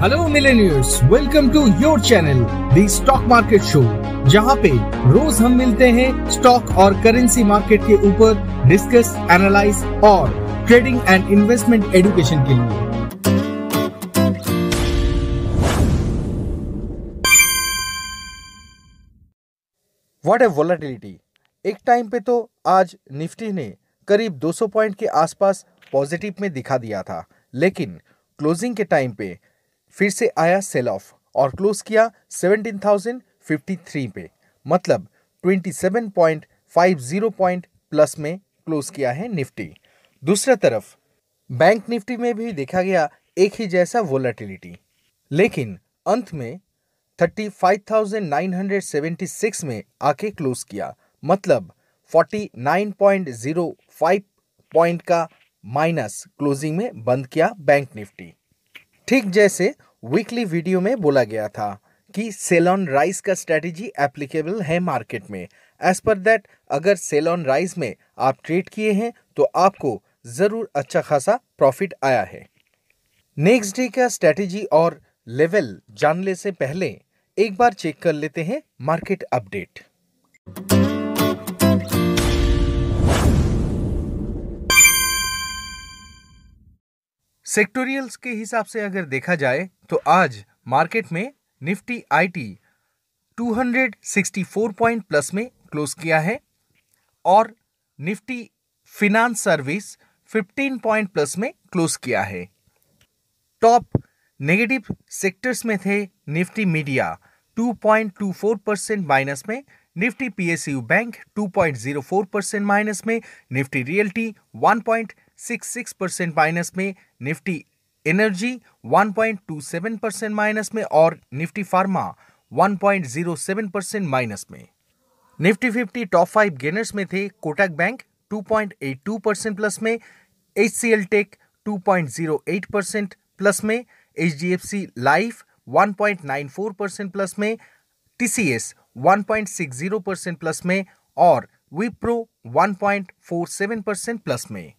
Hello millionaires welcome to your channel the stock market show जहाँ पे रोज हम मिलते हैं स्टॉक और करेंसी मार्केट के ऊपर डिस्कस एनालाइज और ट्रेडिंग एंड इन्वेस्टमेंट एजुकेशन के लिए। व्हाट ए वोलेटिलिटी एक टाइम पे तो आज निफ्टी ने करीब 200 पॉइंट के आसपास पॉजिटिव में दिखा दिया था, लेकिन क्लोजिंग के टाइम पे फिर से आया सेल ऑफ़ और क्लोज किया 17,053 पे। मतलब 27.50 पॉइंट प्लस में क्लोज किया है निफ्टी। दूसरा तरफ़ बैंक निफ्टी में भी देखा गया एक ही जैसा वोलेटिलिटी लेकिन अंत में 35,976 में आके क्लोज किया। मतलब 49.05 पॉइंट का माइनस क्लोजिंग में बंद किया बैंक निफ्टी। ठीक जैसे वीकली वीडियो में बोला गया था कि सेल ऑन राइस का स्ट्रेटेजी एप्लीकेबल है मार्केट में। एज पर दैट अगर सेल ऑन राइस में आप ट्रेड किए हैं तो आपको ज़रूर अच्छा खासा प्रॉफिट आया है। नेक्स्ट डे का स्ट्रेटेजी और लेवल जानने से पहले एक बार चेक कर लेते हैं मार्केट अपडेट सेक्टोरियल्स के हिसाब से अगर देखा जाए तो आज मार्केट में निफ्टी आईटी 264 पॉइंट प्लस में क्लोज किया है और Nifty finance service 15 point plus में क्लोज किया है। टॉप नेगेटिव सेक्टर्स में थे निफ्टी मीडिया 2.24 परसेंट माइनस में, Nifty PSU bank 2.04 percent minus में, निफ्टी रियल्टी 1.66 परसेंट माइनस में निफ्टी एनर्जी 1.27 परसेंट माइनस में और निफ्टी फार्मा 1.07 परसेंट माइनस में। निफ्टी 50 टॉप फाइव गेनर्स में थे कोटक बैंक 2.82 परसेंट प्लस में H C L tech 2.08 percent plus में H D F C life 1.94 percent plus में, TCS 1.60 percent plus में और विप्रो 1.47 परसेंट प्लस में।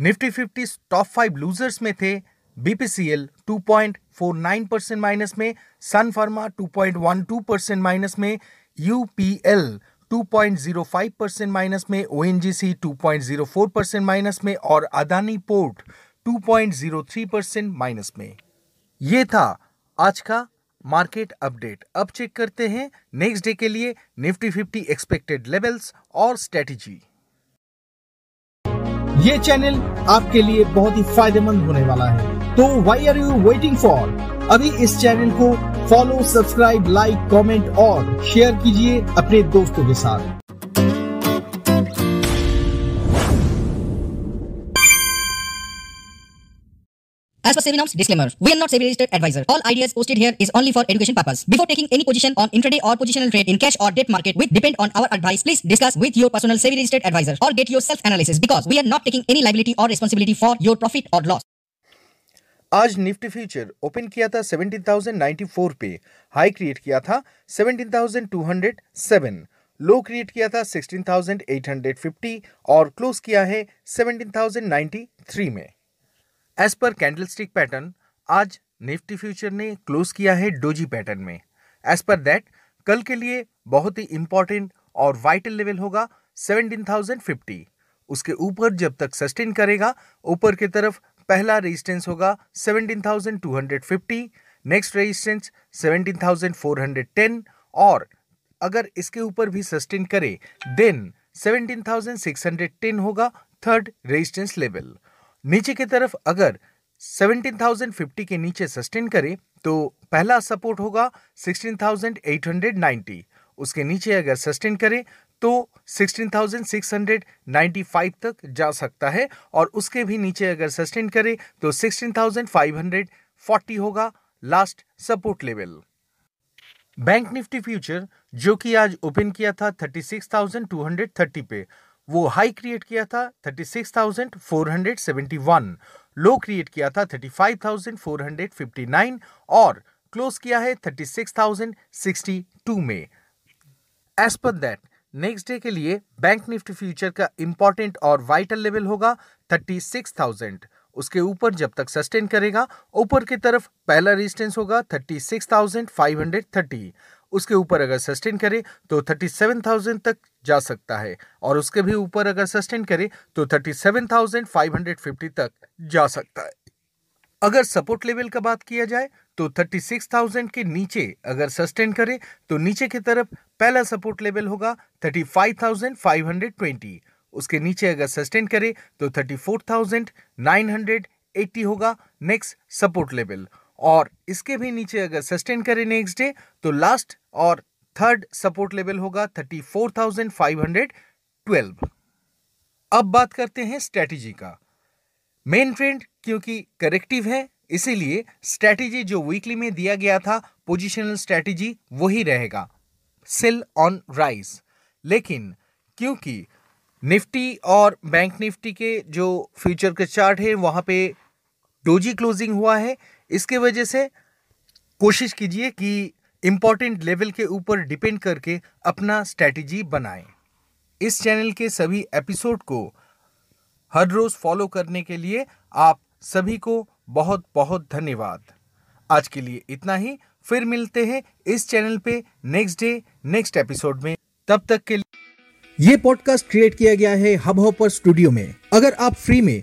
निफ्टी 50 टॉप फाइव लूजर्स में थे बीपीसीएल 2.49 परसेंट माइनस में सन फार्मा 2.12 परसेंट माइनस में यूपीएल 2.05 परसेंट माइनस में ओएनजीसी 2.04 परसेंट माइनस में और अदानी पोर्ट 2.03 परसेंट माइनस में। ये था आज का मार्केट अपडेट अब चेक करते हैं नेक्स्ट डे के लिए निफ्टी 50 एक्सपेक्टेड लेवल्स और स्ट्रेटेजी ये चैनल आपके लिए बहुत ही फ़ायदेमंद होने वाला है। तो why are you waiting for अभी इस चैनल को फॉलो सब्सक्राइब लाइक कमेंट और शेयर कीजिए अपने दोस्तों के साथ। As per SEBI norms, disclaimer. We are not SEBI registered advisor. All ideas posted here is only for education purpose. Before taking any position on intraday or positional trade in cash or debt market which depend on our advice, please discuss with your personal SEBI registered advisor or get your self analysis because we are not taking any liability or responsibility for your profit or loss. आज Nifty future open किया था 17,094 पे high create किया था 17,207 लो create किया था 16,850 और close किया है 17,093 में एज पर कैंडलस्टिक पैटर्न आज निफ्टी फ्यूचर ने क्लोज किया है डोजी पैटर्न में। एज पर दैट कल के लिए बहुत ही इंपॉर्टेंट और वाइटल लेवल होगा 17,050 उसके ऊपर जब तक सस्टेन करेगा ऊपर की तरफ़ पहला रेजिस्टेंस होगा 17,250 नेक्स्ट रेजिस्टेंस 17,410 और अगर इसके ऊपर भी सस्टेन करे देन 17,610 होगा थर्ड रेजिस्टेंस लेवल नीचे की तरफ़ अगर 17,050 के नीचे सस्टेन करे तो पहला सपोर्ट होगा 16,890 उसके नीचे अगर सस्टेन करे तो 16,695 तक जा सकता है और उसके भी नीचे अगर सस्टेन करे तो 16,540 होगा last support level bank Nifty future जो कि आज ओपन किया था 36,230 पे वो हाई क्रिएट किया था 36,471 लो क्रिएट किया था 35,459 और क्लोज किया है 36,062 में। As per that next day के लिए बैंक निफ्टी फ्यूचर का इंपॉर्टेंट और वाइटल लेवल होगा 36,000 उसके ऊपर जब तक सस्टेन करेगा ऊपर की तरफ़ पहला रेजिस्टेंस होगा 36,530 उसके ऊपर अगर सस्टेन करे तो 37,000 तक जा सकता है। और उसके भी ऊपर अगर सस्टेन करे तो 37,550 तक जा सकता है। अगर सपोर्ट लेवल का बात किया जाए तो 36,000 के नीचे अगर सस्टेन करे तो नीचे की तरफ़ पहला सपोर्ट लेवल होगा 35,520 उसके नीचे अगर सस्टेन करे तो 34,980 होगा। नेक्स्ट सपोर्ट लेवल और इसके भी नीचे अगर सस्टेन करे नेक्स्ट डे तो लास्ट और थर्ड सपोर्ट लेवल होगा 34,512 अब बात करते हैं स्ट्रेटेजी का। मेन ट्रेंड क्योंकि करेक्टिव है इसीलिए स्ट्रेटेजी जो वीकली में दिया गया था पोजिशनल स्ट्रेटेजी वही रहेगा। सेल ऑन राइस लेकिन क्योंकि निफ्टी और बैंक निफ्टी के जो फ्यूचर के चार्ट है वहाँ पे डोजी क्लोजिंग हुआ है इसके वजह से कोशिश कीजिए कि इंपॉर्टेंट लेवल के ऊपर डिपेंड करके अपना स्ट्रेटेजी बनाएँ। इस चैनल के सभी एपिसोड को हर रोज फॉलो करने के लिए आप सभी को बहुत बहुत धन्यवाद। आज के लिए इतना ही। फिर मिलते हैं इस चैनल पे नेक्स्ट डे नेक्स्ट एपिसोड में। तब तक के लिए ये पॉडकास्ट क्रिएट किया गया है हब हॉपर स्टूडियो में। अगर आप फ्री में